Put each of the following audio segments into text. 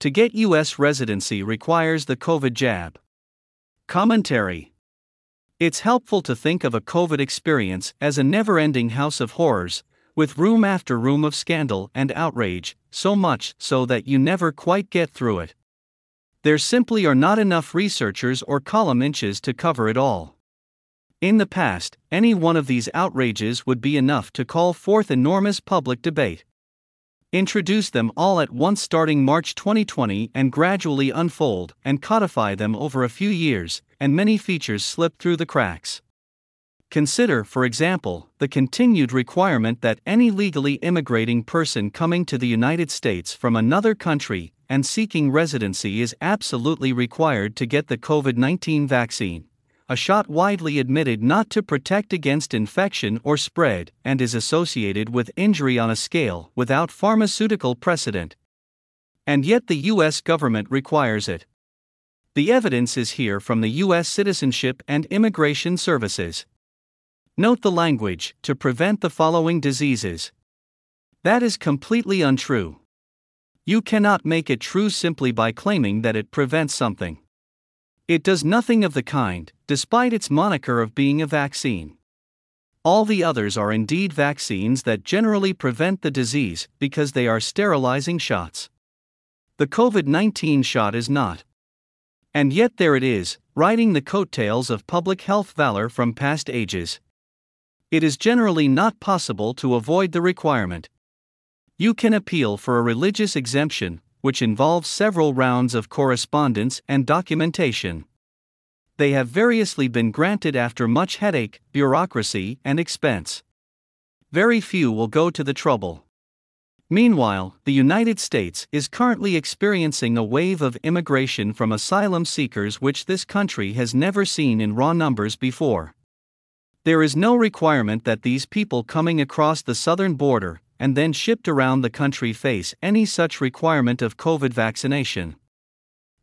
To get U.S. residency requires the COVID jab. Commentary It's helpful to think of a COVID experience as a never ending house of horrors, with room after room of scandal and outrage, so much so that you never quite get through it. There simply are not enough researchers or column inches to cover it all. In the past, any one of these outrages would be enough to call forth enormous public debate. Introduce them all at once starting March 2020 and gradually unfold and codify them over a few years, and many features slip through the cracks. Consider, for example, the continued requirement that any legally immigrating person coming to the United States from another country and seeking residency is absolutely required to get the COVID 19 vaccine a shot widely admitted not to protect against infection or spread, and is associated with injury on a scale without pharmaceutical precedent. And yet the US government requires it. The evidence is here from the US Citizenship and Immigration Services. Note the language to prevent the following diseases. That is completely untrue. You cannot make it true simply by claiming that it prevents something. It does nothing of the kind, despite its moniker of being a vaccine. All the others are indeed vaccines that generally prevent the disease because they are sterilizing shots. The COVID 19 shot is not. And yet there it is, riding the coattails of public health valor from past ages. It is generally not possible to avoid the requirement. You can appeal for a religious exemption, which involves several rounds of correspondence and documentation. They have variously been granted after much headache, bureaucracy, and expense. Very few will go to the trouble. Meanwhile, the United States is currently experiencing a wave of immigration from asylum seekers which this country has never seen in raw numbers before. There is no requirement that these people coming across the southern border and then shipped around the country face any such requirement of COVID vaccination.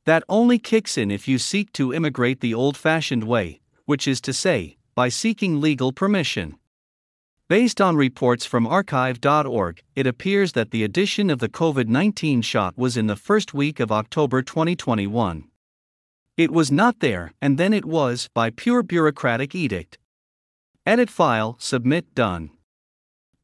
That only kicks in if you seek to immigrate the old fashioned way, which is to say, by seeking legal permission. Based on reports from archive.org, it appears that the addition of the COVID 19 shot was in the first week of October 2021. It was not there, and then it was, by pure bureaucratic edict. Edit file, submit done.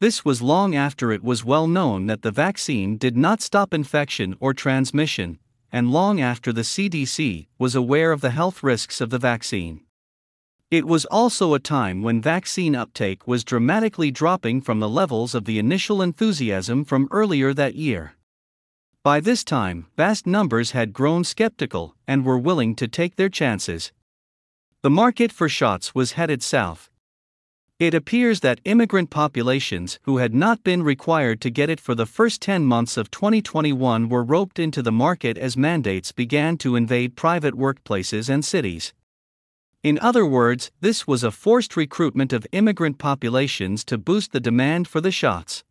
This was long after it was well known that the vaccine did not stop infection or transmission, and long after the CDC was aware of the health risks of the vaccine. It was also a time when vaccine uptake was dramatically dropping from the levels of the initial enthusiasm from earlier that year. By this time, vast numbers had grown skeptical and were willing to take their chances. The market for shots was headed south, it appears that immigrant populations who had not been required to get it for the first 10 months of 2021 were roped into the market as mandates began to invade private workplaces and cities. In other words, this was a forced recruitment of immigrant populations to boost the demand for the shots.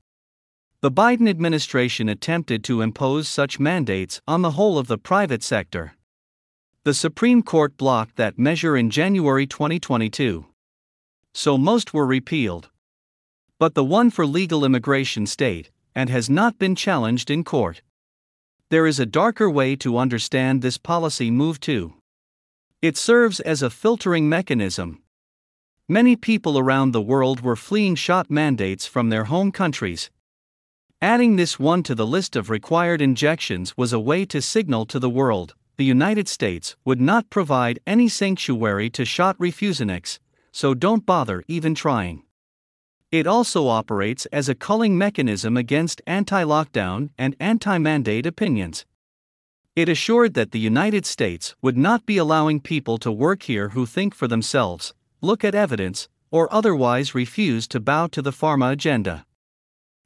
The Biden administration attempted to impose such mandates on the whole of the private sector. The Supreme Court blocked that measure in January 2022 so most were repealed. But the one for legal immigration stayed, and has not been challenged in court. There is a darker way to understand this policy move too. It serves as a filtering mechanism. Many people around the world were fleeing shot mandates from their home countries. Adding this one to the list of required injections was a way to signal to the world the United States would not provide any sanctuary to shot refuseniks, so don't bother even trying. It also operates as a culling mechanism against anti lockdown and anti mandate opinions. It assured that the United States would not be allowing people to work here who think for themselves, look at evidence, or otherwise refuse to bow to the pharma agenda.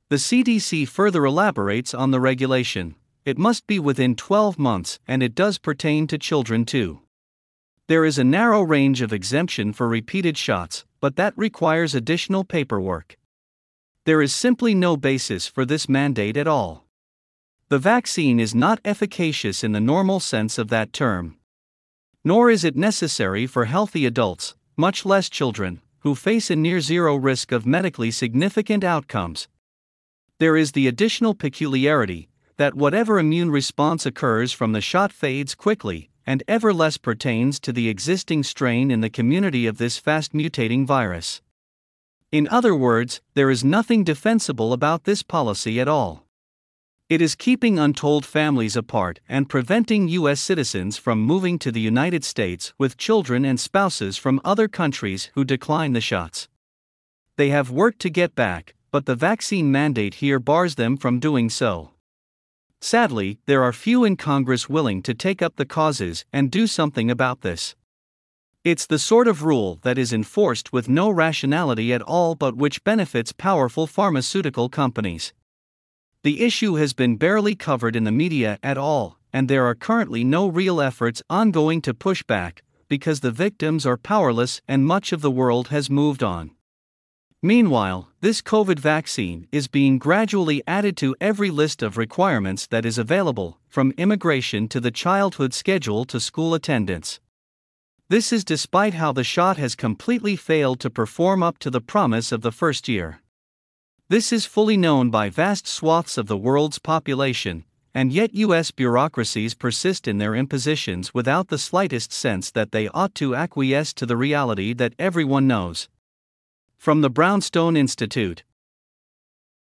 The CDC further elaborates on the regulation. It must be within 12 months, and it does pertain to children too. There is a narrow range of exemption for repeated shots, but that requires additional paperwork. There is simply no basis for this mandate at all. The vaccine is not efficacious in the normal sense of that term. Nor is it necessary for healthy adults, much less children, who face a near zero risk of medically significant outcomes. There is the additional peculiarity that whatever immune response occurs from the shot fades quickly, and ever less pertains to the existing strain in the community of this fast mutating virus. In other words, there is nothing defensible about this policy at all. It is keeping untold families apart and preventing U.S. citizens from moving to the United States with children and spouses from other countries who decline the shots. They have work to get back, but the vaccine mandate here bars them from doing so. Sadly, there are few in Congress willing to take up the causes and do something about this. It's the sort of rule that is enforced with no rationality at all but which benefits powerful pharmaceutical companies. The issue has been barely covered in the media at all, and there are currently no real efforts ongoing to push back, because the victims are powerless and much of the world has moved on. Meanwhile, this COVID vaccine is being gradually added to every list of requirements that is available, from immigration to the childhood schedule to school attendance. This is despite how the shot has completely failed to perform up to the promise of the first year. This is fully known by vast swaths of the world's population, and yet US bureaucracies persist in their impositions without the slightest sense that they ought to acquiesce to the reality that everyone knows. From the Brownstone Institute,